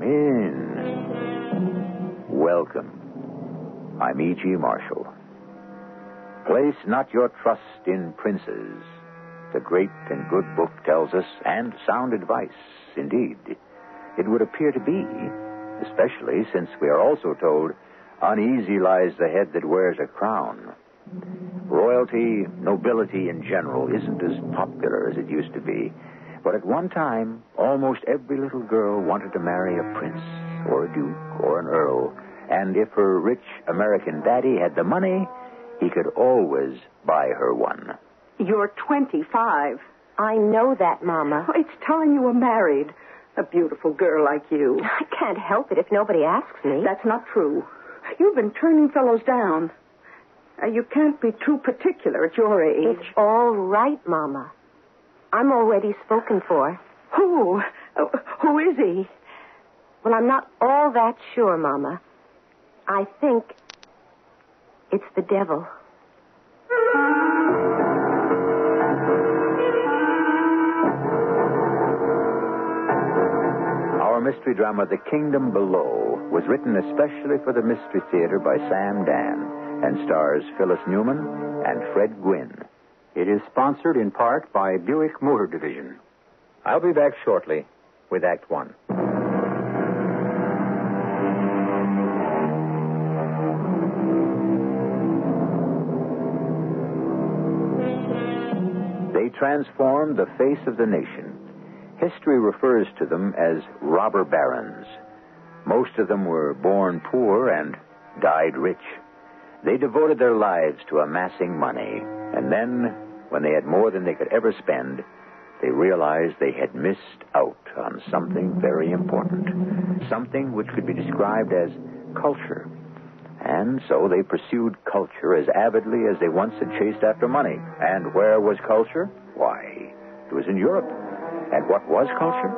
Come in. Welcome. I'm E.G. Marshall. Place not your trust in princes the great and good book tells us, and sound advice, indeed. It would appear to be, especially since we are also told, uneasy lies the head that wears a crown. Royalty, nobility in general, isn't as popular as it used to be. But at one time, almost every little girl wanted to marry a prince, or a duke, or an earl. And if her rich American daddy had the money, he could always buy her one. You're 25. I know that, Mama. Oh, it's time you were married. A beautiful girl like you. I can't help it if nobody asks me. That's not true. You've been turning fellows down. Uh, you can't be too particular at your age. It's all right, Mama. I'm already spoken for. Who? Uh, who is he? Well, I'm not all that sure, Mama. I think it's the devil. Our mystery drama, The Kingdom Below, was written especially for the Mystery Theater by Sam Dann and stars Phyllis Newman and Fred Gwynne. It is sponsored in part by Buick Motor Division. I'll be back shortly with Act One. They transformed the face of the nation. History refers to them as robber barons. Most of them were born poor and died rich. They devoted their lives to amassing money, and then, when they had more than they could ever spend, they realized they had missed out on something very important. Something which could be described as culture. And so they pursued culture as avidly as they once had chased after money. And where was culture? Why, it was in Europe. And what was culture?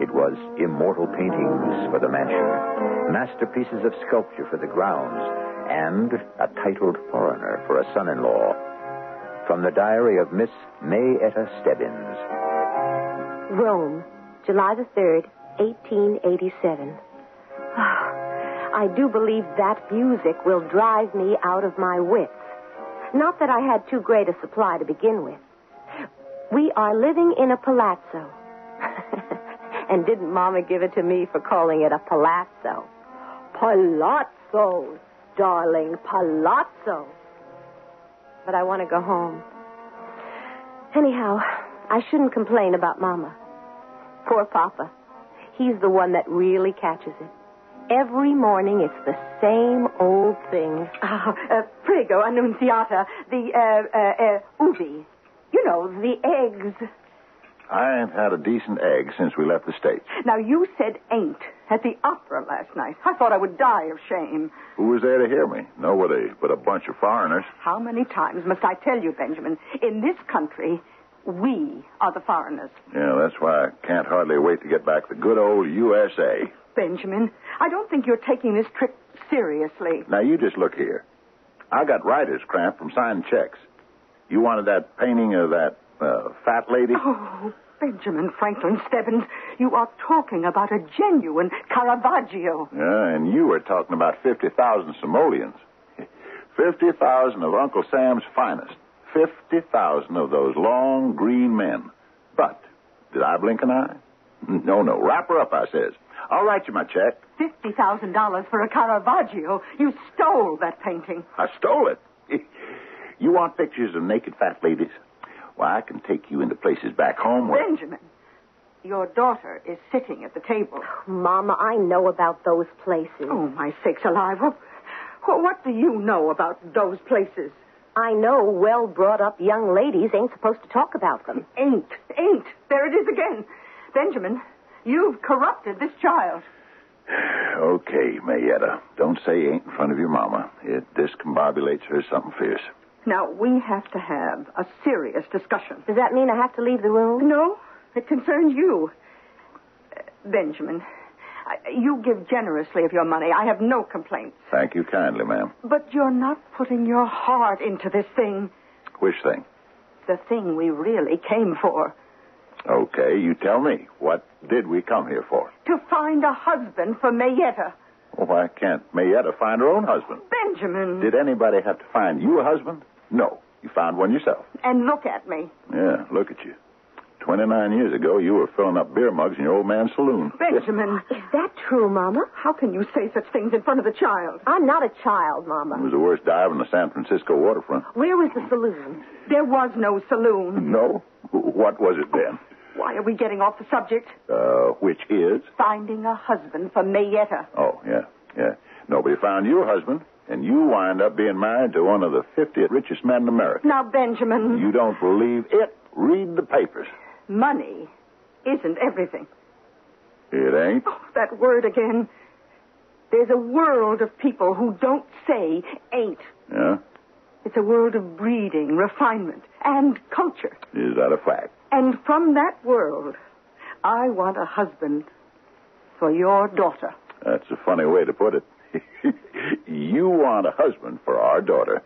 It was immortal paintings for the mansion, masterpieces of sculpture for the grounds, and a titled foreigner for a son in law. From the diary of Miss Mayetta Stebbins. Rome, July the 3rd, 1887. Ah, I do believe that music will drive me out of my wits. Not that I had too great a supply to begin with. We are living in a palazzo. and didn't Mama give it to me for calling it a palazzo? Palazzo, darling, palazzo. But I want to go home. Anyhow, I shouldn't complain about Mama. Poor Papa. He's the one that really catches it. Every morning it's the same old thing. Ah, uh, prego, annunziata, the, uh, uh, uh, ubi. You know, the eggs. I ain't had a decent egg since we left the States. Now, you said ain't at the opera last night. I thought I would die of shame. Who was there to hear me? Nobody but a bunch of foreigners. How many times must I tell you, Benjamin? In this country, we are the foreigners. Yeah, that's why I can't hardly wait to get back to the good old USA. Benjamin, I don't think you're taking this trip seriously. Now, you just look here. I got writer's cramp from signing checks. You wanted that painting of that uh, fat lady? Oh, Benjamin Franklin Stebbins, you are talking about a genuine Caravaggio. Yeah, and you were talking about 50,000 simoleons. 50,000 of Uncle Sam's finest. 50,000 of those long green men. But, did I blink an eye? No, no. Wrap her up, I says. I'll write you my check. $50,000 for a Caravaggio. You stole that painting. I stole it. You want pictures of naked fat ladies? Why, I can take you into places back home where. Benjamin, your daughter is sitting at the table. Mama, I know about those places. Oh, my sakes alive. What, what do you know about those places? I know well brought up young ladies ain't supposed to talk about them. Ain't, ain't. There it is again. Benjamin, you've corrupted this child. Okay, Mayetta. Don't say ain't in front of your mama. It discombobulates her something fierce. Now, we have to have a serious discussion. Does that mean I have to leave the room? No, it concerns you. Uh, Benjamin, I- you give generously of your money. I have no complaints. Thank you kindly, ma'am. But you're not putting your heart into this thing. Which thing? The thing we really came for. Okay, you tell me. What did we come here for? To find a husband for Mayetta. Well, why can't Mayetta find her own husband? Benjamin. Did anybody have to find you a husband? No. You found one yourself. And look at me. Yeah, look at you. Twenty-nine years ago, you were filling up beer mugs in your old man's saloon. Benjamin. Is that true, Mama? How can you say such things in front of the child? I'm not a child, Mama. It was the worst dive on the San Francisco waterfront. Where was the saloon? There was no saloon. No? What was it then? Why are we getting off the subject? Uh, which is? Finding a husband for Mayetta. Oh, yeah, yeah. Nobody found you a husband, and you wind up being married to one of the 50 richest men in America. Now, Benjamin, You don't believe it? Read the papers. money isn't everything. It ain't. Oh, that word again. There's a world of people who don't say ain't. Yeah? It's a world of breeding, refinement, and culture. Is that a fact? And from that world, I want a husband for your daughter. That's a funny way to put it. you want a husband for our daughter.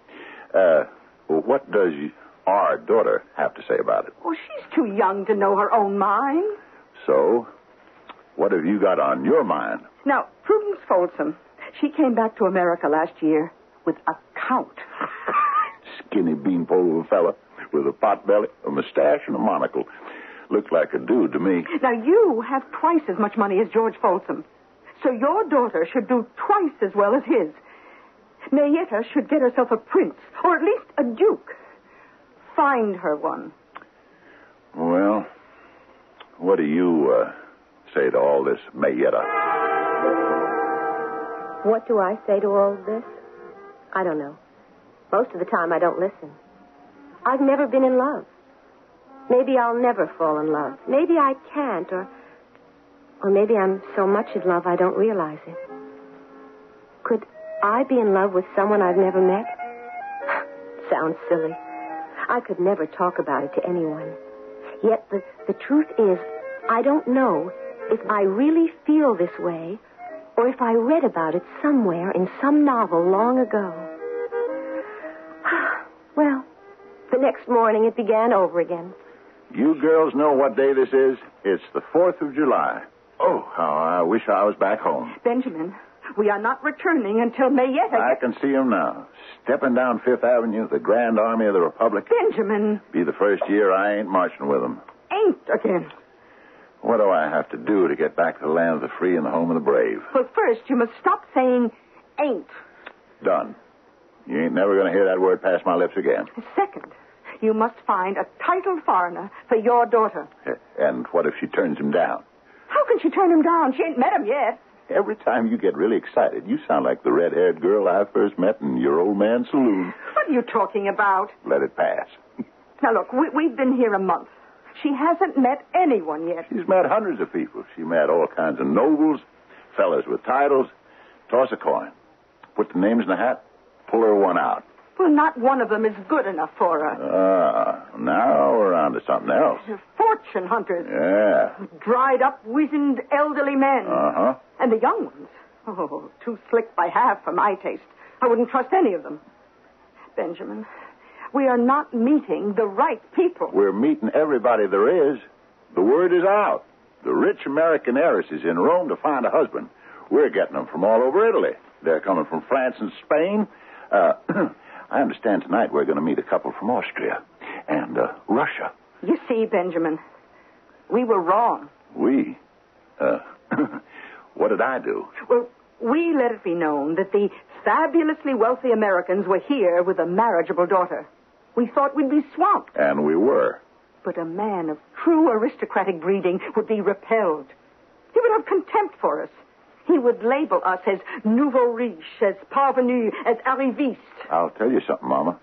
Uh, well, what does our daughter have to say about it? Well, she's too young to know her own mind. So, what have you got on your mind? Now, Prudence Folsom, she came back to America last year with a count. Skinny beanpole of a fella with a pot belly, a mustache, and a monocle. Looked like a dude to me. Now, you have twice as much money as George Folsom. So your daughter should do twice as well as his. Mayetta should get herself a prince, or at least a duke. Find her one. Well, what do you uh, say to all this, Mayetta? What do I say to all this? I don't know. Most of the time, I don't listen. I've never been in love. Maybe I'll never fall in love. Maybe I can't, or, or maybe I'm so much in love I don't realize it. Could I be in love with someone I've never met? Sounds silly. I could never talk about it to anyone. Yet the, the truth is, I don't know if I really feel this way or if I read about it somewhere in some novel long ago. well, the next morning it began over again. You girls know what day this is? It's the 4th of July. Oh, how I wish I was back home. Benjamin, we are not returning until Mayetta I gets... can see him now, stepping down Fifth Avenue, the Grand Army of the Republic. Benjamin, Be the first year I ain't marching with them. ain't again. What do I have to do to get back to the land of the free and the home of the brave? Well, first, you must stop saying ain't. Done. You ain't never going to hear that word pass my lips again. Second, you must find a titled foreigner for your daughter. And what if she turns him down? How can she turn him down? She ain't met him yet. Every time you get really excited, you sound like the red-haired girl I first met in your old man's saloon. What are you talking about? Let it pass. Now, look, we, we've been here a month. She hasn't met anyone yet. She's met hundreds of people. She met all kinds of nobles, fellas with titles. Toss a coin. Put the names in the hat. Pull her one out. Well, not one of them is good enough for her. Ah, now we're on to something else. Fortune hunters. Yeah. Dried up, wizened, elderly men. Uh-huh. And the young ones. Oh, too slick by half for my taste. I wouldn't trust any of them. Benjamin, we are not meeting the right people. We're meeting everybody there is. The word is out. The rich American heiress is in Rome to find a husband. We're getting them from all over Italy. They're coming from France and Spain. Uh, I understand tonight we're going to meet a couple from Austria and uh, Russia. You see, Benjamin, we were wrong. We? Uh, what did I do? Well, we let it be known that the fabulously wealthy Americans were here with a marriageable daughter. We thought we'd be swamped, And we were. but a man of true aristocratic breeding would be repelled. He would have contempt for us. He would label us as nouveau riche, as parvenu, as arriviste. I'll tell you something, Mama.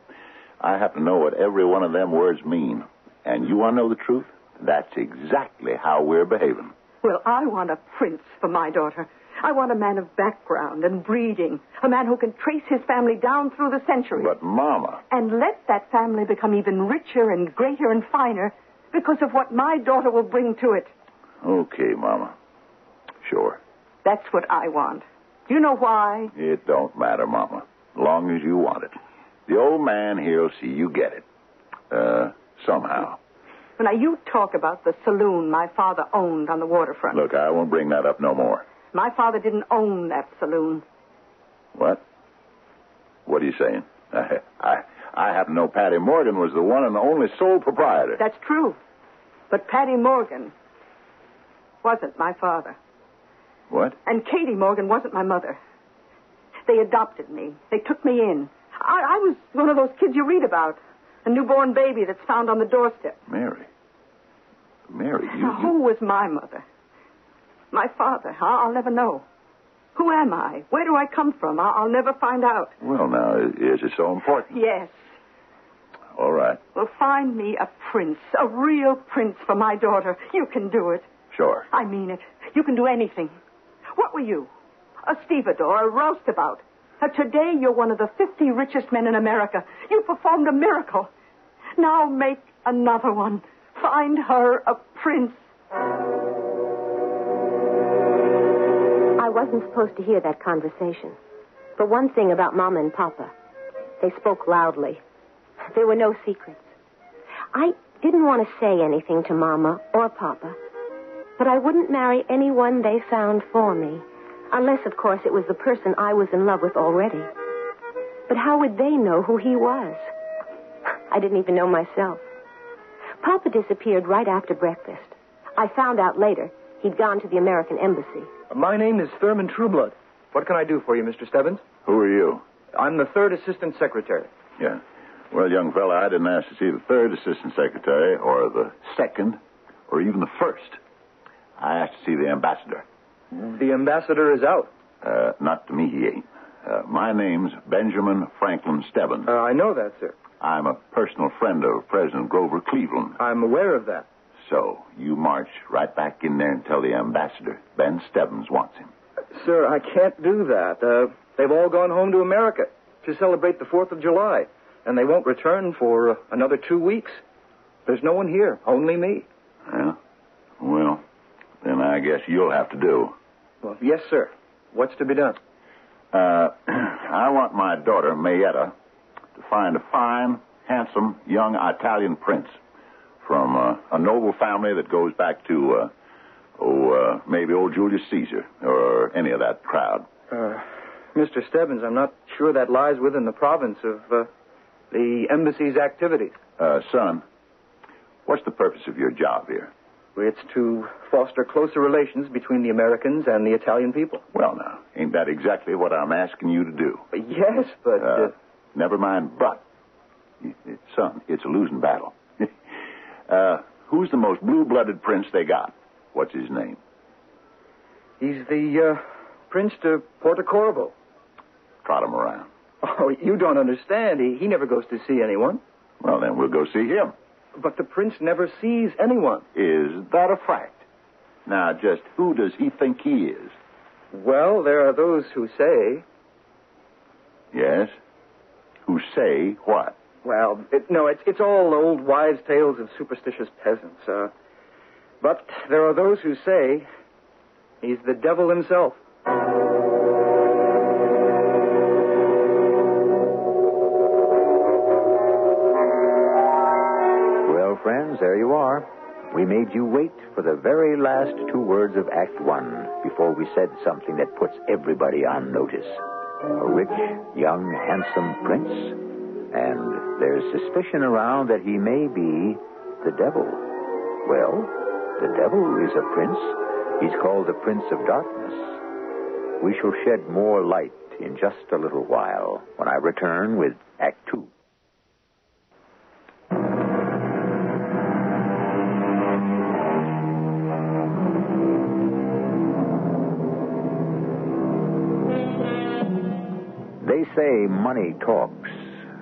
I happen to know what every one of them words mean. And you want to know the truth? That's exactly how we're behaving. Well, I want a prince for my daughter. I want a man of background and breeding, a man who can trace his family down through the centuries. But, Mama, and let that family become even richer and greater and finer because of what my daughter will bring to it. okay, Mama. Sure. That's what I want. Do you know why? It don't matter, Mama. Long as you want it. The old man here'll see you get it. Uh, somehow. Now, you talk about the saloon my father owned on the waterfront. Look, I won't bring that up no more. My father didn't own that saloon. What? What are you saying? I, I, I happen to know Patty Morgan was the one and the only sole proprietor. That's true. But Patty Morgan wasn't my father. What? And Katie Morgan wasn't my mother. They adopted me. They took me in. I, I was one of those kids you read about. A newborn baby that's found on the doorstep. Mary. Mary, you, Now, who was my mother? My father. I'll, I'll never know. Who am I? Where do I come from? I'll, I'll never find out. Well, now, is it so important? Yes. All right. Well, find me a prince, a real prince for my daughter. You can do it. Sure. I mean it. You can do anything. What were you? A stevedore, a roustabout. Uh, today you're one of the 50 richest men in America. You performed a miracle. Now make another one. Find her a prince. I wasn't supposed to hear that conversation. But one thing about Mama and Papa, they spoke loudly. There were no secrets. I didn't want to say anything to Mama or Papa, but I wouldn't marry anyone they found for me, unless, of course, it was the person I was in love with already. But how would they know who he was? I didn't even know myself. Papa disappeared right after breakfast. I found out later he'd gone to the American Embassy. My name is Thurman Trueblood. What can I do for you, Mr. Stebbins? Who are you? I'm the third assistant secretary. Yeah. Well, young fella, I didn't ask to see the third assistant secretary, or the second, or even the first. I asked to see the ambassador. The ambassador is out. Uh, not to me, he ain't. Uh, my name's Benjamin Franklin Stebbins. Uh, I know that, sir. I'm a personal friend of President Grover Cleveland. I'm aware of that. So you march right back in there and tell the ambassador Ben Stebbins wants him. Sir, I can't do that. Uh, They've all gone home to America to celebrate the 4th of July, and they won't return for uh, another two weeks. There's no one here, only me. Yeah? Well, guess you'll have to do. Well, yes, sir. What's to be done? Uh, I want my daughter, Mayetta, to find a fine, handsome, young Italian prince from uh, a noble family that goes back to, uh, oh, uh, maybe old Julius Caesar or any of that crowd. Uh, Mr. Stebbins, I'm not sure that lies within the province of uh, the embassy's activities. Uh, son, what's the purpose of your job here? It's to foster closer relations between the Americans and the Italian people. Well, now, ain't that exactly what I'm asking you to do? Yes, but. Uh, never mind, but. Son, it's a losing battle. uh, who's the most blue blooded prince they got? What's his name? He's the uh, Prince de Portocorvo. Trot him around. Oh, you don't understand. He, he never goes to see anyone. Well, then we'll go see him. But the prince never sees anyone. Is that a fact? Now, just who does he think he is? Well, there are those who say. Yes? Who say what? Well, it, no, it's, it's all old wives' tales of superstitious peasants. Uh, but there are those who say he's the devil himself. There you are. We made you wait for the very last two words of Act One before we said something that puts everybody on notice. A rich, young, handsome prince, and there's suspicion around that he may be the devil. Well, the devil is a prince. He's called the Prince of Darkness. We shall shed more light in just a little while when I return with Act Two. Say money talks.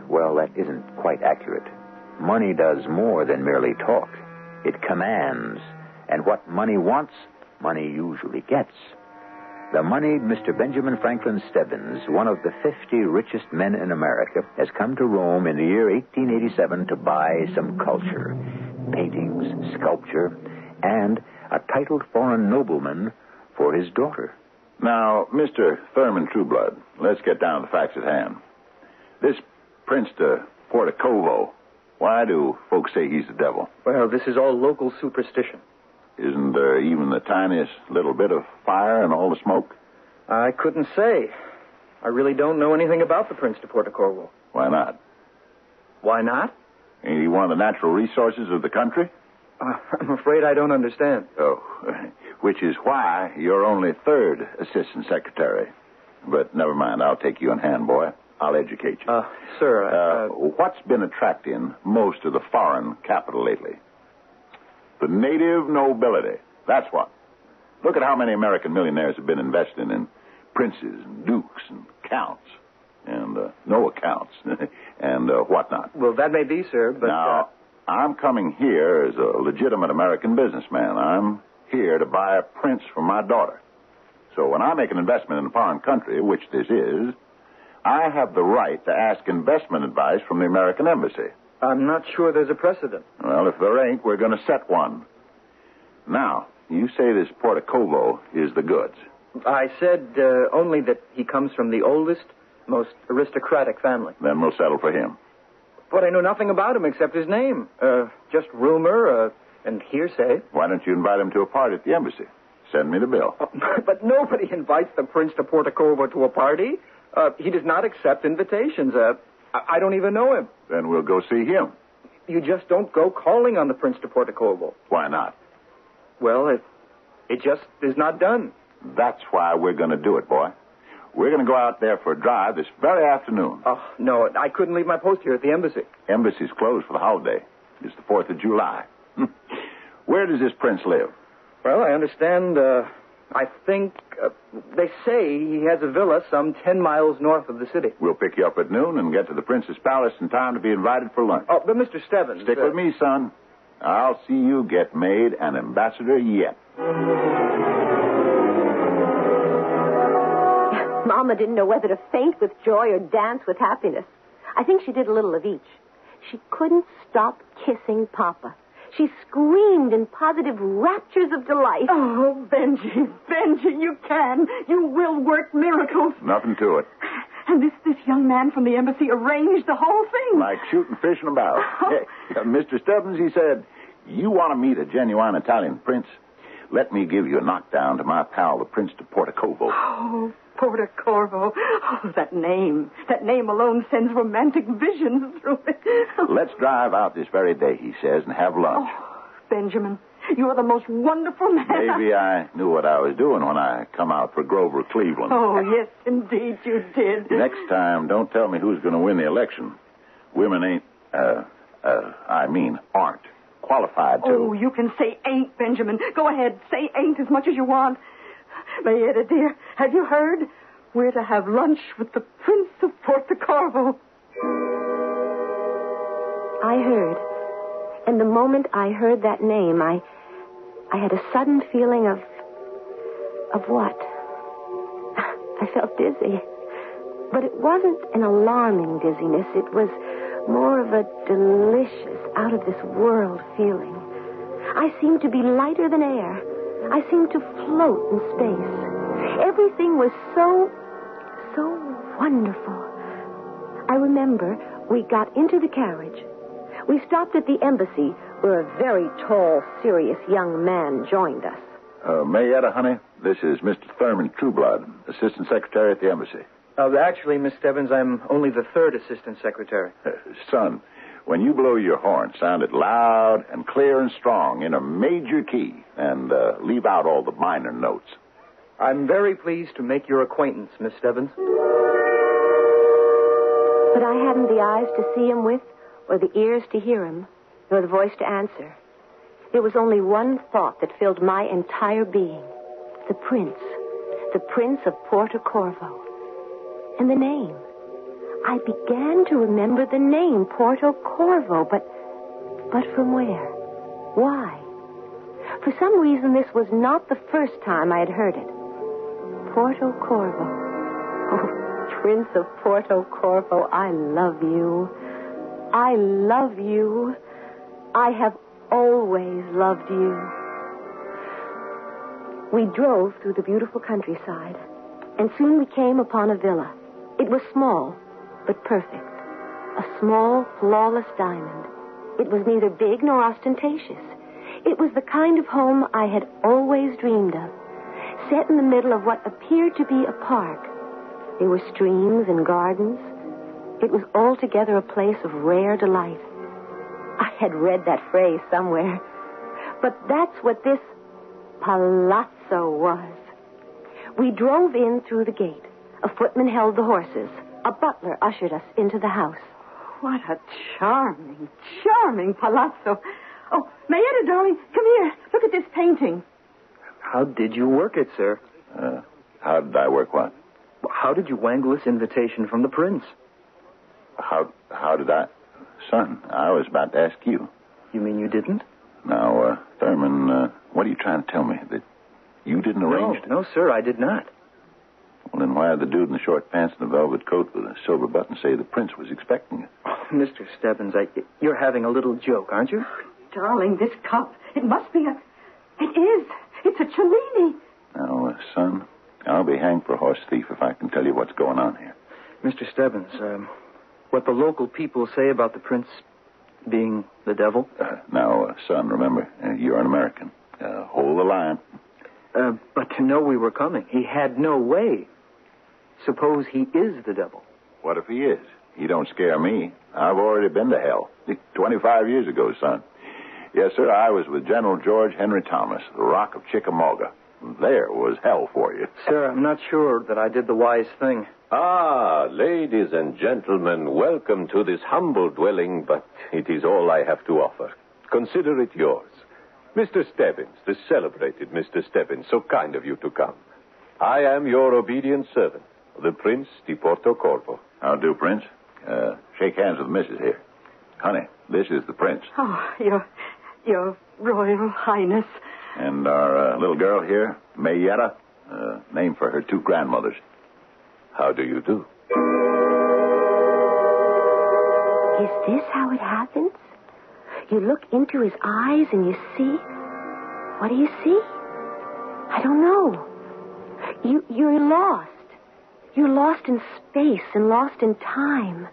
Well, that isn't quite accurate. Money does more than merely talk. It commands. And what money wants, money usually gets. The moneyed Mr. Benjamin Franklin Stebbins, one of the 50 richest men in America, has come to Rome in the year 1887 to buy some culture paintings, sculpture, and a titled foreign nobleman for his daughter. Now, Mr. Thurman Trueblood, let's get down to the facts at hand. This Prince de Portocorvo, why do folks say he's the devil? Well, this is all local superstition. Isn't there even the tiniest little bit of fire in all the smoke? I couldn't say. I really don't know anything about the Prince de Portocorvo. Why not? Why not? Ain't he one of the natural resources of the country? Uh, I'm afraid I don't understand. Oh, which is why you're only third assistant secretary. But never mind, I'll take you in hand, boy. I'll educate you. Uh, sir, Uh, uh, what's been attracting most of the foreign capital lately? The native nobility. That's what. Look at how many American millionaires have been investing in princes and dukes and counts and uh, no accounts and uh, whatnot. well, that may be, sir, but. now, uh, I'm coming here as a legitimate American businessman. I'm here to buy a prince for my daughter. So when I make an investment in a foreign country, which this is, I have the right to ask investment advice from the American embassy. I'm not sure there's a precedent. Well, if there ain't, we're going to set one. Now, you say this Portocorvo is the goods. I said uh, only that he comes from the oldest, most aristocratic family. Then we'll settle for him. But I know nothing about him except his name. Uh, just rumor uh, and hearsay. Why don't you invite him to a party at the embassy? Send me the bill. but nobody invites the Prince de Portocorvo to a party. Uh, he does not accept invitations. Uh, I-, I don't even know him. Then we'll go see him. You just don't go calling on the Prince de Portocorvo. Why not? Well, it, it just is not done. That's why we're going to do it, boy. We're going to go out there for a drive this very afternoon. Oh, no, I couldn't leave my post here at the embassy. Embassy's closed for the holiday. It's the 4th of July. Where does this prince live? Well, I understand, uh, I think, uh, they say he has a villa some 10 miles north of the city. We'll pick you up at noon and get to the prince's palace in time to be invited for lunch. Oh, but Mr. Stebbins. Stick uh, with me, son. I'll see you get made an ambassador yet. Mama didn't know whether to faint with joy or dance with happiness. I think she did a little of each. She couldn't stop kissing Papa. She screamed in positive raptures of delight. Oh, Benji, Benji, you can. You will work miracles. Nothing to it. And this this young man from the embassy arranged the whole thing. Like shooting fish in a barrel. Hey, uh, Mr. Stubbins, he said, you want to meet a genuine Italian prince? Let me give you a knockdown to my pal, the Prince de Portocorvo. Oh, Porta Corvo. Oh, that name. That name alone sends romantic visions through me. Let's drive out this very day, he says, and have lunch. Oh, Benjamin, you are the most wonderful man. Maybe I knew what I was doing when I come out for Grover Cleveland. Oh, yes, indeed you did. Next time, don't tell me who's going to win the election. Women ain't, uh, uh, I mean, aren't qualified to. Oh, you can say ain't, Benjamin. Go ahead, say ain't as much as you want. Mayetta, dear, have you heard? We're to have lunch with the Prince of Porto Corvo. I heard. And the moment I heard that name, I I had a sudden feeling of of what? I felt dizzy. But it wasn't an alarming dizziness. It was more of a delicious, out of this world feeling. I seemed to be lighter than air. I seemed to float in space. Everything was so, so wonderful. I remember we got into the carriage. We stopped at the embassy where a very tall, serious young man joined us. Uh, Mayetta, honey, this is Mr. Thurman Trueblood, Assistant Secretary at the Embassy. Uh, actually, Miss Stebbins, I'm only the third assistant secretary. Uh, son, when you blow your horn, sound it loud and clear and strong in a major key, and uh, leave out all the minor notes. I'm very pleased to make your acquaintance, Miss Stebbins. But I hadn't the eyes to see him with, or the ears to hear him, nor the voice to answer. There was only one thought that filled my entire being the prince, the prince of Porto Corvo. And the name. I began to remember the name, Porto Corvo, but. but from where? Why? For some reason, this was not the first time I had heard it. Porto Corvo. Oh, Prince of Porto Corvo, I love you. I love you. I have always loved you. We drove through the beautiful countryside, and soon we came upon a villa. It was small, but perfect. A small, flawless diamond. It was neither big nor ostentatious. It was the kind of home I had always dreamed of, set in the middle of what appeared to be a park. There were streams and gardens. It was altogether a place of rare delight. I had read that phrase somewhere. But that's what this palazzo was. We drove in through the gate. A footman held the horses. A butler ushered us into the house. What a charming, charming palazzo. Oh, Mayetta, darling, come here. Look at this painting. How did you work it, sir? Uh, how did I work what? How did you wangle this invitation from the prince? How how did I? Son, I was about to ask you. You mean you didn't? Now, uh, Thurman, uh, what are you trying to tell me? That you didn't arrange No, no, sir, I did not. Well, then why did the dude in the short pants and the velvet coat with a silver button say the prince was expecting you? Oh, Mr. Stebbins, I, you're having a little joke, aren't you? Darling, this cup. It must be a. It is. It's a Cellini. Now, uh, son, I'll be hanged for a horse thief if I can tell you what's going on here. Mr. Stebbins, um, what the local people say about the prince being the devil? Uh, now, uh, son, remember, uh, you're an American. Uh, hold the line. Uh, but to know we were coming, he had no way. Suppose he is the devil. What if he is? He don't scare me. I've already been to hell. 25 years ago, son. Yes, sir, I was with General George Henry Thomas, the Rock of Chickamauga. There was hell for you. Sir, I'm not sure that I did the wise thing. Ah, ladies and gentlemen, welcome to this humble dwelling, but it is all I have to offer. Consider it yours. Mr. Stebbins, the celebrated Mr. Stebbins, so kind of you to come. I am your obedient servant, the Prince di Porto Corvo. How do, Prince? Uh, shake hands with Mrs. here. Honey, this is the Prince. Oh, your, your Royal Highness. And our uh, little girl here, Mayetta, uh, named for her two grandmothers. How do you do? Is this how it happens? You look into his eyes and you see. What do you see? I don't know. You, you're lost. You're lost in space and lost in time.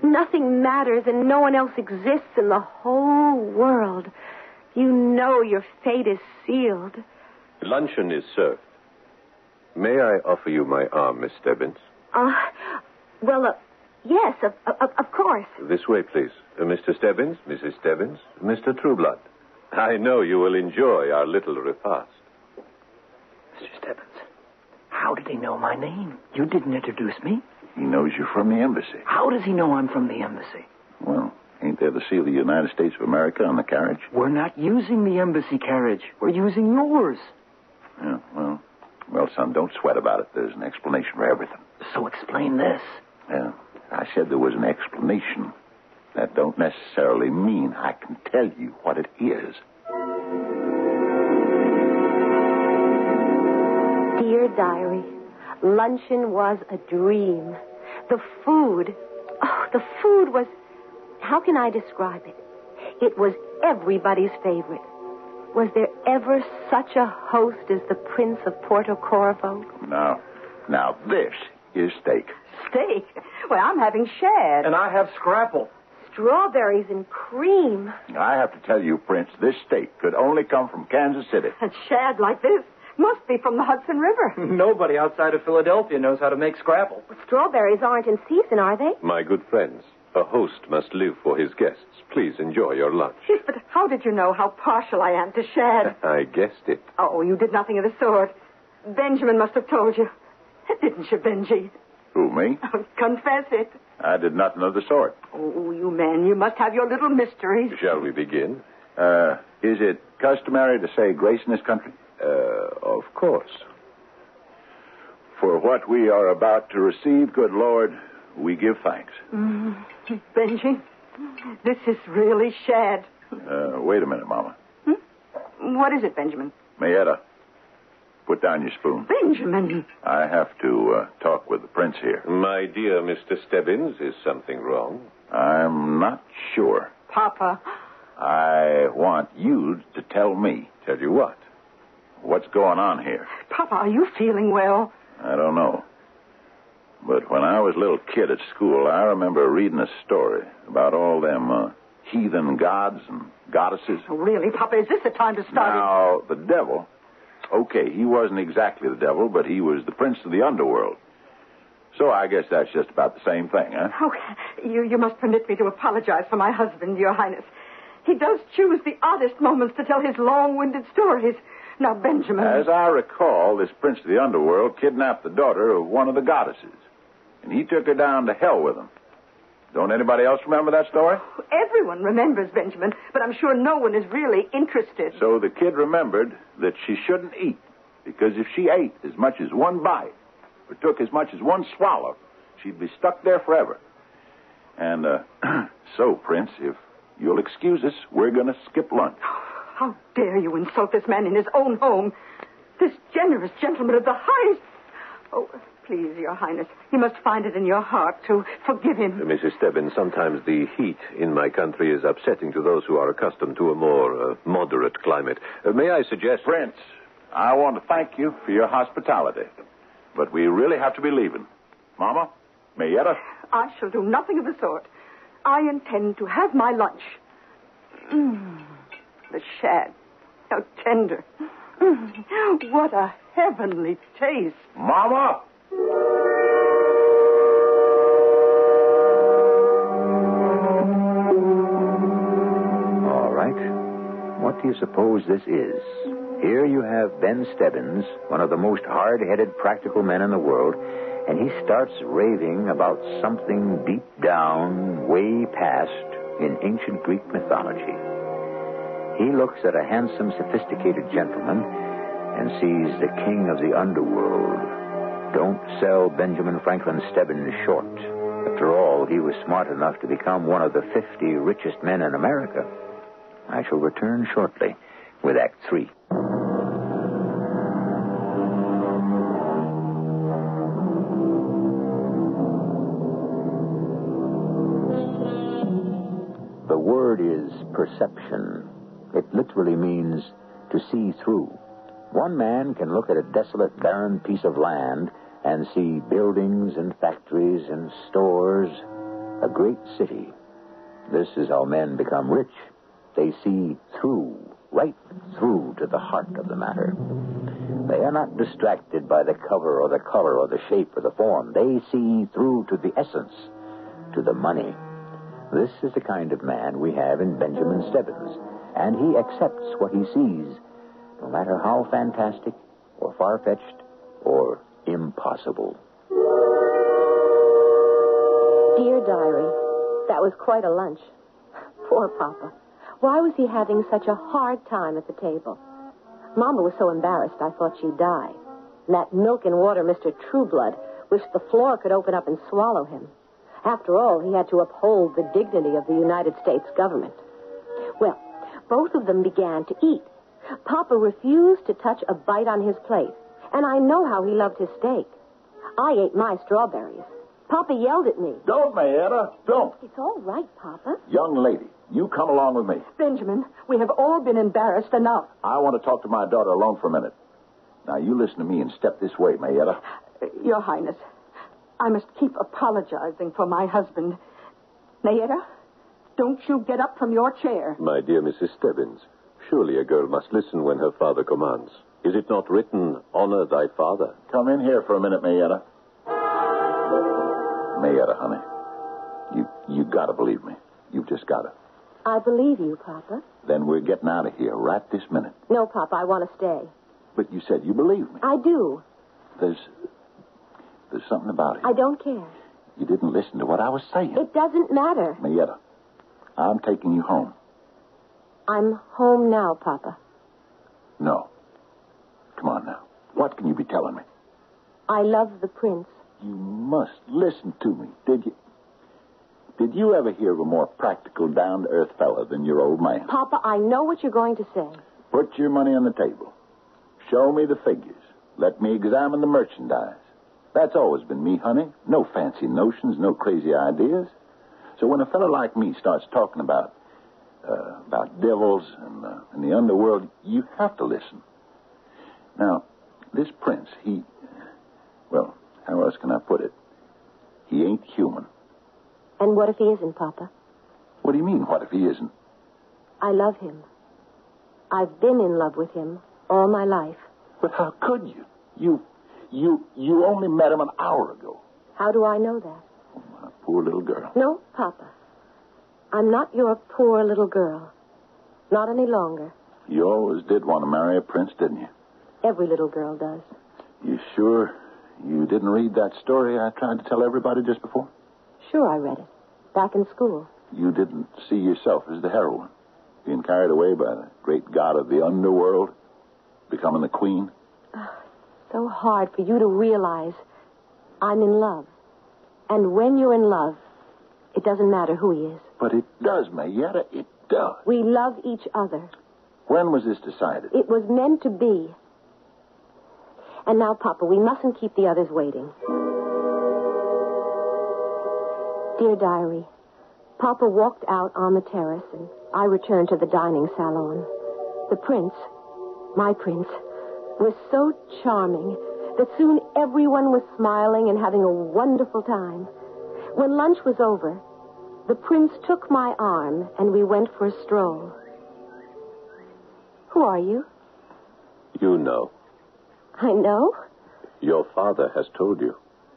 Nothing matters and no one else exists in the whole world. You know your fate is sealed. Luncheon is served. May I offer you my arm, Miss Stebbins? Uh, well, uh, yes, of, of, of course. This way, please. Uh, Mr. Stebbins, Mrs. Stebbins, Mr. Trueblood. I know you will enjoy our little repast. Mr. Stebbins, how did he know my name? You didn't introduce me. He knows you're from the embassy. How does he know I'm from the embassy? Well, ain't there the seal of the United States of America on the carriage? We're not using the embassy carriage. We're using yours. Yeah, well, well, son, don't sweat about it. There's an explanation for everything. So explain this. Yeah, I said there was an explanation. That don't necessarily mean I can tell you what it is. Dear Diary, luncheon was a dream. The food, oh, the food was, how can I describe it? It was everybody's favorite. Was there ever such a host as the Prince of Porto Corvo? Now, now this is steak. Steak? Well, I'm having shad. And I have scrapple. Strawberries and cream. I have to tell you, Prince, this steak could only come from Kansas City. And shad like this must be from the Hudson River. Nobody outside of Philadelphia knows how to make scrapple. Strawberries aren't in season, are they? My good friends, a host must live for his guests. Please enjoy your lunch. Yes, but how did you know how partial I am to shad? I guessed it. Oh, you did nothing of the sort. Benjamin must have told you. Didn't you, Benji? Who, me? Oh, confess it. I did nothing of the sort. Oh, you men, you must have your little mysteries. Shall we begin? Uh, is it customary to say grace in this country? Uh, of course. For what we are about to receive, good Lord, we give thanks. Mm, Benji, this is really shad. Uh, wait a minute, Mama. Hmm? What is it, Benjamin? Mayetta, put down your spoon. Benjamin. I have to uh, talk with the prince here. My dear Mr. Stebbins, is something wrong? I'm not sure. Papa. I want you to tell me. Tell you what? What's going on here? Papa, are you feeling well? I don't know. But when I was a little kid at school, I remember reading a story about all them uh, heathen gods and goddesses. Oh, really, Papa, is this the time to start Now, the devil, okay, he wasn't exactly the devil, but he was the prince of the underworld. So I guess that's just about the same thing, huh? Oh, you, you must permit me to apologize for my husband, Your Highness. He does choose the oddest moments to tell his long-winded stories. Now, Benjamin. As I recall, this prince of the underworld kidnapped the daughter of one of the goddesses, and he took her down to hell with him. Don't anybody else remember that story? Everyone remembers Benjamin, but I'm sure no one is really interested. So the kid remembered that she shouldn't eat, because if she ate as much as one bite, or took as much as one swallow, she'd be stuck there forever. And, uh, so, Prince, if you'll excuse us, we're going to skip lunch. How dare you insult this man in his own home? This generous gentleman of the highest. Oh, please, Your Highness, you must find it in your heart to forgive him. Uh, Mrs. Stebbins, sometimes the heat in my country is upsetting to those who are accustomed to a more uh, moderate climate. Uh, may I suggest. Prince, I want to thank you for your hospitality, but we really have to be leaving. Mama, Mayetta? I I shall do nothing of the sort. I intend to have my lunch. Mm, the shad. How tender. Mm, what a heavenly taste. Mama! All right. What do you suppose this is? Here you have Ben Stebbins, one of the most hard headed practical men in the world, and he starts raving about something deep down, way past, in ancient Greek mythology. He looks at a handsome, sophisticated gentleman and sees the king of the underworld. Don't sell Benjamin Franklin Stebbins short. After all, he was smart enough to become one of the 50 richest men in America. I shall return shortly with Act Three. The word is perception. It literally means to see through. One man can look at a desolate, barren piece of land and see buildings and factories and stores, a great city. This is how men become rich. They see through, right through to the heart of the matter. They are not distracted by the cover or the color or the shape or the form. They see through to the essence, to the money. This is the kind of man we have in Benjamin Stebbins, and he accepts what he sees, no matter how fantastic or far fetched or impossible. Dear Diary, that was quite a lunch. Poor Papa. Why was he having such a hard time at the table? Mama was so embarrassed I thought she'd die. And that milk and water Mr. Trueblood wished the floor could open up and swallow him. After all, he had to uphold the dignity of the United States government. Well, both of them began to eat. Papa refused to touch a bite on his plate, and I know how he loved his steak. I ate my strawberries. Papa yelled at me. Don't, Mayetta. Don't. It's all right, Papa. Young lady, you come along with me. Benjamin, we have all been embarrassed enough. I want to talk to my daughter alone for a minute. Now, you listen to me and step this way, Mayetta. Uh, Your Highness, I must keep apologizing for my husband. Mayetta, don't you get up from your chair. My dear Mrs. Stebbins, surely a girl must listen when her father commands. Is it not written, honor thy father? Come in here for a minute, Mayetta. Mayetta, honey. You you gotta believe me. You've just gotta. I believe you, Papa. Then we're getting out of here right this minute. No, Papa, I want to stay. But you said you believe me. I do. There's there's something about it. I don't care. You didn't listen to what I was saying. It doesn't matter. Mayetta, I'm taking you home. I'm home now, Papa. No. Come on now. What can you be telling me? I love the prince. You must listen to me. Did you? Did you ever hear of a more practical, down to earth fella than your old man? Papa, I know what you're going to say. Put your money on the table. Show me the figures. Let me examine the merchandise. That's always been me, honey. No fancy notions, no crazy ideas. So when a fellow like me starts talking about uh, about devils and, uh, and the underworld, you have to listen. Now, this prince, he, well, how else can I put it? He ain't human. And what if he isn't, Papa? What do you mean, what if he isn't? I love him. I've been in love with him all my life. But how could you? You, you, you only met him an hour ago. How do I know that? Oh, poor little girl. No, Papa. I'm not your poor little girl. Not any longer. You always did want to marry a prince, didn't you? Every little girl does. You sure you didn't read that story I tried to tell everybody just before? Sure, I read it. Back in school. You didn't see yourself as the heroine, being carried away by the great god of the underworld, becoming the queen. Ah, so hard for you to realize I'm in love. And when you're in love, it doesn't matter who he is. But it does, Mayetta. It does. We love each other. When was this decided? It was meant to be. And now, Papa, we mustn't keep the others waiting. Dear Diary, Papa walked out on the terrace, and I returned to the dining salon. The prince, my prince, was so charming that soon everyone was smiling and having a wonderful time. When lunch was over, the prince took my arm and we went for a stroll. Who are you? You know. I know. Your father has told you.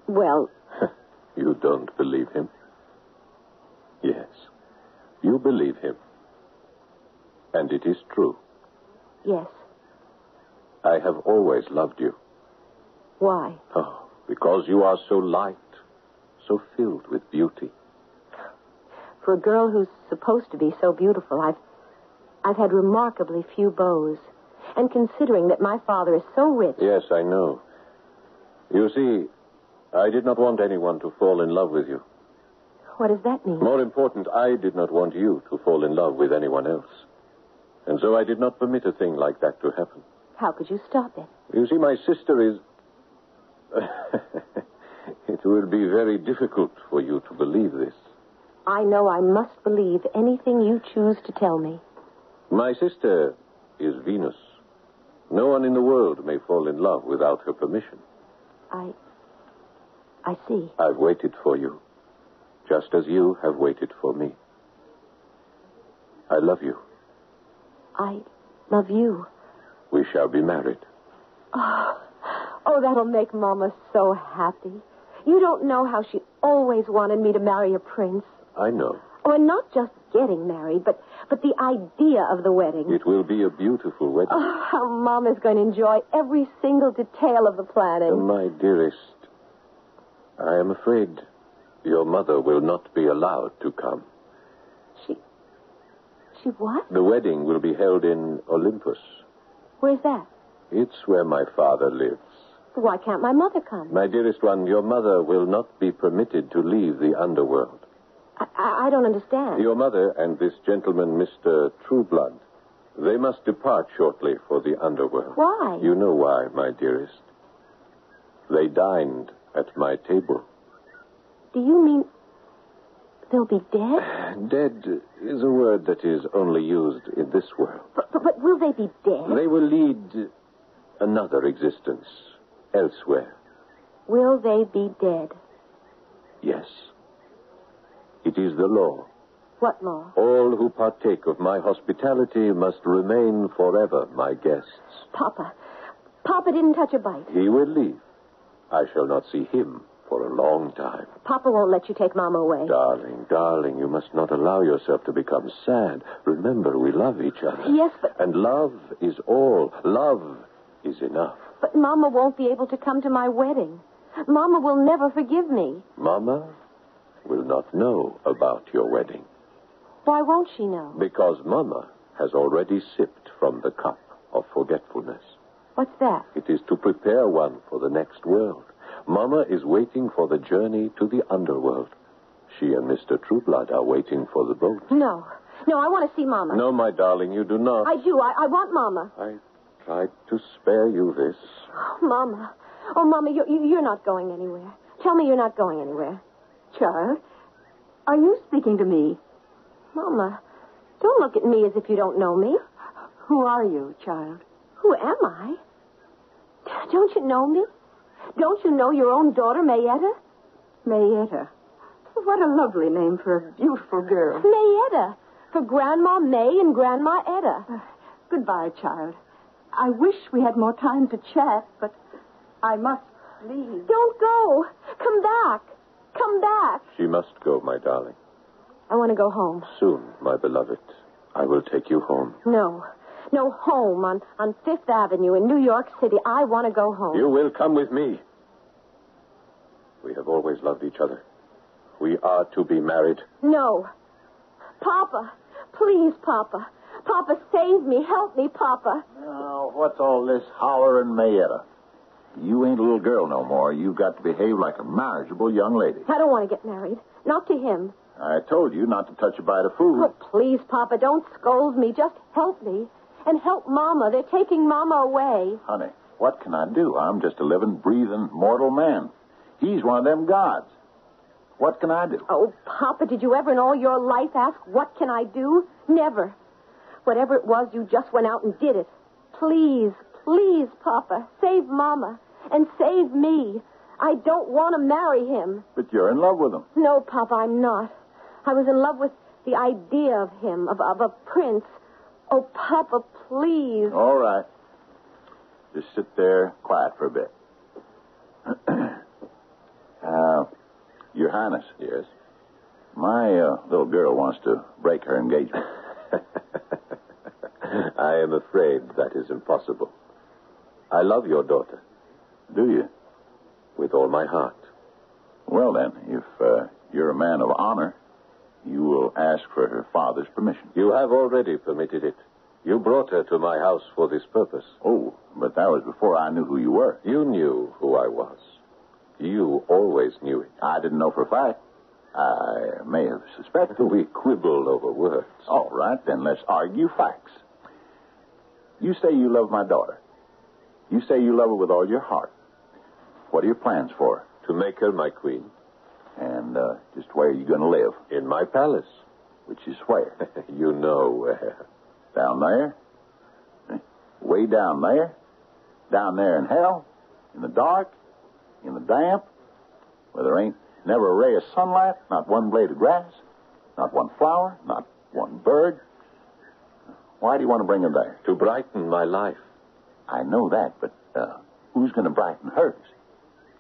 Well, You don't believe him? Yes. You believe him. And it is true. yes. I have always loved you. Why? Oh, because you are so light, so filled with beauty. For a girl who's supposed to be so beautiful, I've I've had remarkably few beaux. And considering that my father is so rich, Yes, I know. You see, I did not want anyone to fall in love with you. what does that mean? More important, I did not want you to fall in love with anyone else. And so I did not permit a thing like that to happen. How could you stop it? You see, my sister is. it will be very difficult for you to believe this. I know I must believe anything you choose to tell me. My sister is Venus. No one in the world may fall in love without her permission. I. I see. I've waited for you, just as you have waited for me. I love you. I love you. We shall be married. Oh, oh, that'll make Mama so happy. You don't know how she always wanted me to marry a prince. I know. Oh, and not just getting married, but but the idea of the wedding. It will be a beautiful wedding. Oh, how Mama's going to enjoy every single detail of the planning. My dearest, I am afraid your mother will not be allowed to come. She. She what? The wedding will be held in Olympus. Where's that? It's where my father lives. Why can't my mother come? My dearest one, your mother will not be permitted to leave the underworld. I, I, I don't understand. Your mother and this gentleman, Mr. Trueblood, they must depart shortly for the underworld. Why? You know why, my dearest. They dined at my table. Do you mean they'll be dead? Dead is a word that is only used in this world. But, but, but will they be dead? They will lead another existence elsewhere. Will they be dead? Yes. It is the law. What law? All who partake of my hospitality must remain forever my guests. Papa. Papa didn't touch a bite. He will leave. I shall not see him for a long time. Papa won't let you take Mama away. Darling, darling, you must not allow yourself to become sad. Remember, we love each other. Yes, but. And love is all. Love is enough. But Mama won't be able to come to my wedding. Mama will never forgive me. Mama will not know about your wedding. Why won't she know? Because Mama has already sipped from the cup of forgetfulness. What's that? It is to prepare one for the next world. Mama is waiting for the journey to the underworld. She and Mr. Trueblood are waiting for the boat. No. No, I want to see Mama. No, my darling, you do not. I do. I, I want Mama. I tried to spare you this. Oh, Mama. Oh, Mama, you, you, you're not going anywhere. Tell me you're not going anywhere. Child, are you speaking to me? Mama, don't look at me as if you don't know me. Who are you, child? Who am I? Don't you know me? Don't you know your own daughter, Mayetta? Mayetta. What a lovely name for a beautiful girl. Mayetta. For Grandma May and Grandma Etta. Uh, goodbye, child. I wish we had more time to chat, but I must leave. Don't go. Come back. Come back. She must go, my darling. I want to go home. Soon, my beloved. I will take you home. No. No, home on, on Fifth Avenue in New York City. I want to go home. You will come with me. We have always loved each other. We are to be married. No. Papa. Please, Papa. Papa, save me. Help me, Papa. Now, what's all this hollering, Mayetta? You ain't a little girl no more. You've got to behave like a marriageable young lady. I don't want to get married. Not to him. I told you not to touch a bite of food. Oh, please, Papa, don't scold me. Just help me. And help Mama. They're taking Mama away. Honey, what can I do? I'm just a living, breathing, mortal man. He's one of them gods. What can I do? Oh, Papa, did you ever in all your life ask, what can I do? Never. Whatever it was, you just went out and did it. Please, please, Papa, save Mama and save me. I don't want to marry him. But you're in love with him. No, Papa, I'm not. I was in love with the idea of him, of, of a prince. Oh, Papa, please. All right. Just sit there quiet for a bit. uh, Your Highness. Yes? My uh, little girl wants to break her engagement. I am afraid that is impossible. I love your daughter. Do you? With all my heart. Well, then, if uh, you're a man of honor, you will ask for her father's permission. You have already permitted it. You brought her to my house for this purpose. Oh, but that was before I knew who you were. You knew who I was. You always knew it. I didn't know for a fact. I may have suspected. We quibbled over words. All right, then let's argue facts. You say you love my daughter. You say you love her with all your heart. What are your plans for her? To make her my queen. And uh, just where are you going to live? In my palace. Which is where? you know where. Down there? Way down there? Down there in hell? In the dark? In the damp? Where there ain't never a ray of sunlight, not one blade of grass, not one flower, not one bird. Why do you want to bring her there? To brighten my life. I know that, but uh, who's going to brighten hers?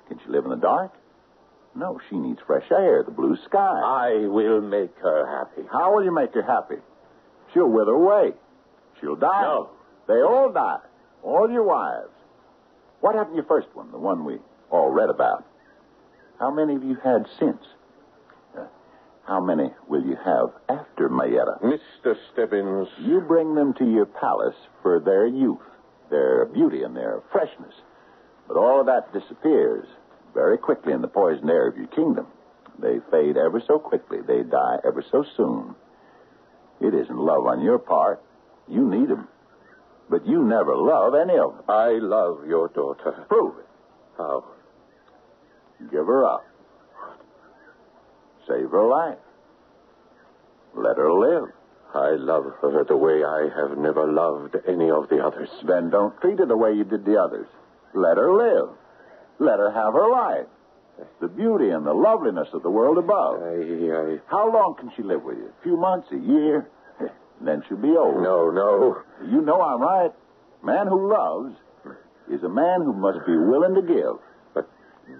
Can she live in the dark? No, she needs fresh air, the blue sky. I will make her happy. How will you make her happy? She'll wither away. She'll die. No. They all die. All your wives. What happened to your first one, the one we all read about? How many have you had since? How many will you have after Mayetta? Mr. Stebbins. You bring them to your palace for their youth, their beauty, and their freshness. But all of that disappears very quickly in the poisoned air of your kingdom. They fade ever so quickly. They die ever so soon. It isn't love on your part. You need them. But you never love any of them. I love your daughter. Prove it. How? Give her up. Save her life. Let her live. I love her the way I have never loved any of the others. Then don't treat her the way you did the others. Let her live. Let her have her life. The beauty and the loveliness of the world above. I, I... How long can she live with you? A few months, a year? Then she'll be old. No, no. You know I'm right. Man who loves is a man who must be willing to give. But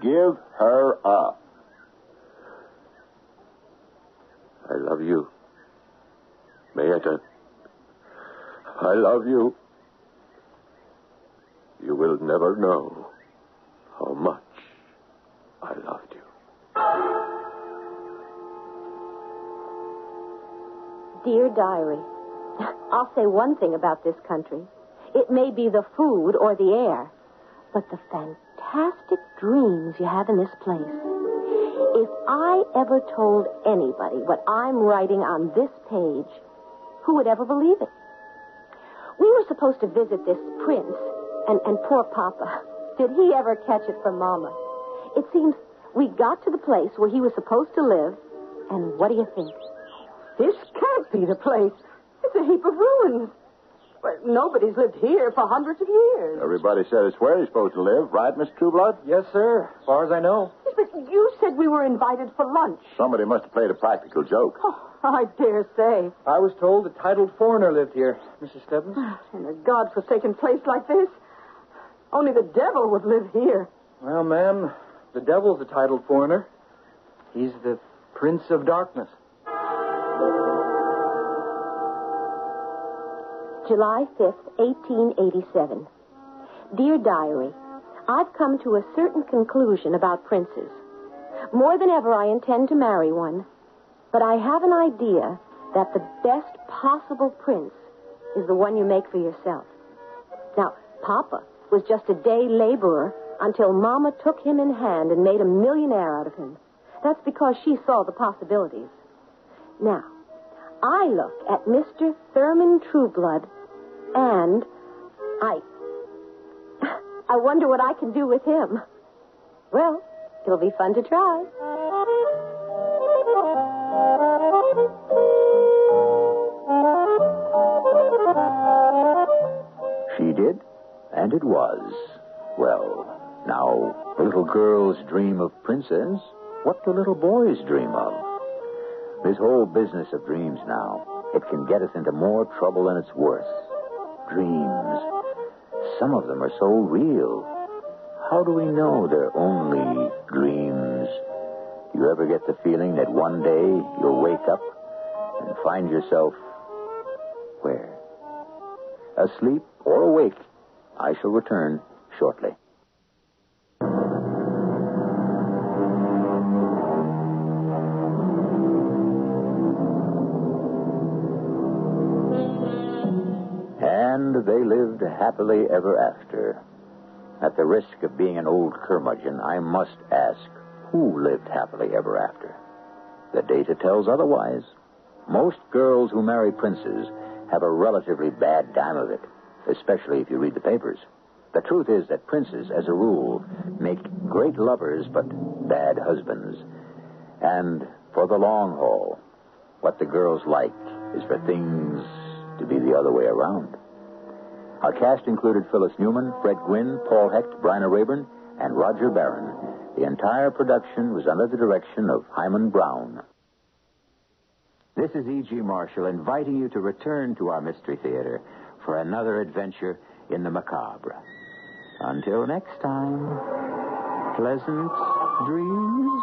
give her up. I love you. Mayetta. I love you. You will never know how much I loved you. Dear Diary, I'll say one thing about this country. It may be the food or the air, but the fantastic dreams you have in this place. If I ever told anybody what I'm writing on this page, who would ever believe it? We were supposed to visit this prince, and, and poor Papa. Did he ever catch it from Mama? It seems we got to the place where he was supposed to live, and what do you think? This can't be the place. It's a heap of ruins. But nobody's lived here for hundreds of years. Everybody said it's where he's supposed to live, right, Miss Trueblood? Yes, sir. As far as I know. Yes, but you said we were invited for lunch. Somebody must have played a practical joke. Oh, I dare say. I was told a titled foreigner lived here, Mrs. Stebbins. Ah, in a godforsaken place like this, only the devil would live here. Well, ma'am, the devil's a titled foreigner. He's the Prince of Darkness. July 5th, 1887. Dear Diary, I've come to a certain conclusion about princes. More than ever, I intend to marry one. But I have an idea that the best possible prince is the one you make for yourself. Now, Papa was just a day laborer until Mama took him in hand and made a millionaire out of him. That's because she saw the possibilities. Now, I look at Mr. Thurman Trueblood, and I. I wonder what I can do with him. Well, it'll be fun to try. She did, and it was. Well, now, the little girls dream of princes. What do little boys dream of? This whole business of dreams now, it can get us into more trouble than it's worth. Dreams. Some of them are so real. How do we know they're only dreams? Do you ever get the feeling that one day you'll wake up and find yourself where? Asleep or awake? I shall return shortly. Happily ever after. At the risk of being an old curmudgeon, I must ask who lived happily ever after? The data tells otherwise. Most girls who marry princes have a relatively bad time of it, especially if you read the papers. The truth is that princes, as a rule, make great lovers but bad husbands. And for the long haul, what the girls like is for things to be the other way around. Our cast included Phyllis Newman, Fred Gwynne, Paul Hecht, Bryna Raeburn, and Roger Barron. The entire production was under the direction of Himan Brown. This is E.G. Marshall inviting you to return to our Mystery Theater for another adventure in the macabre. Until next time, pleasant dreams.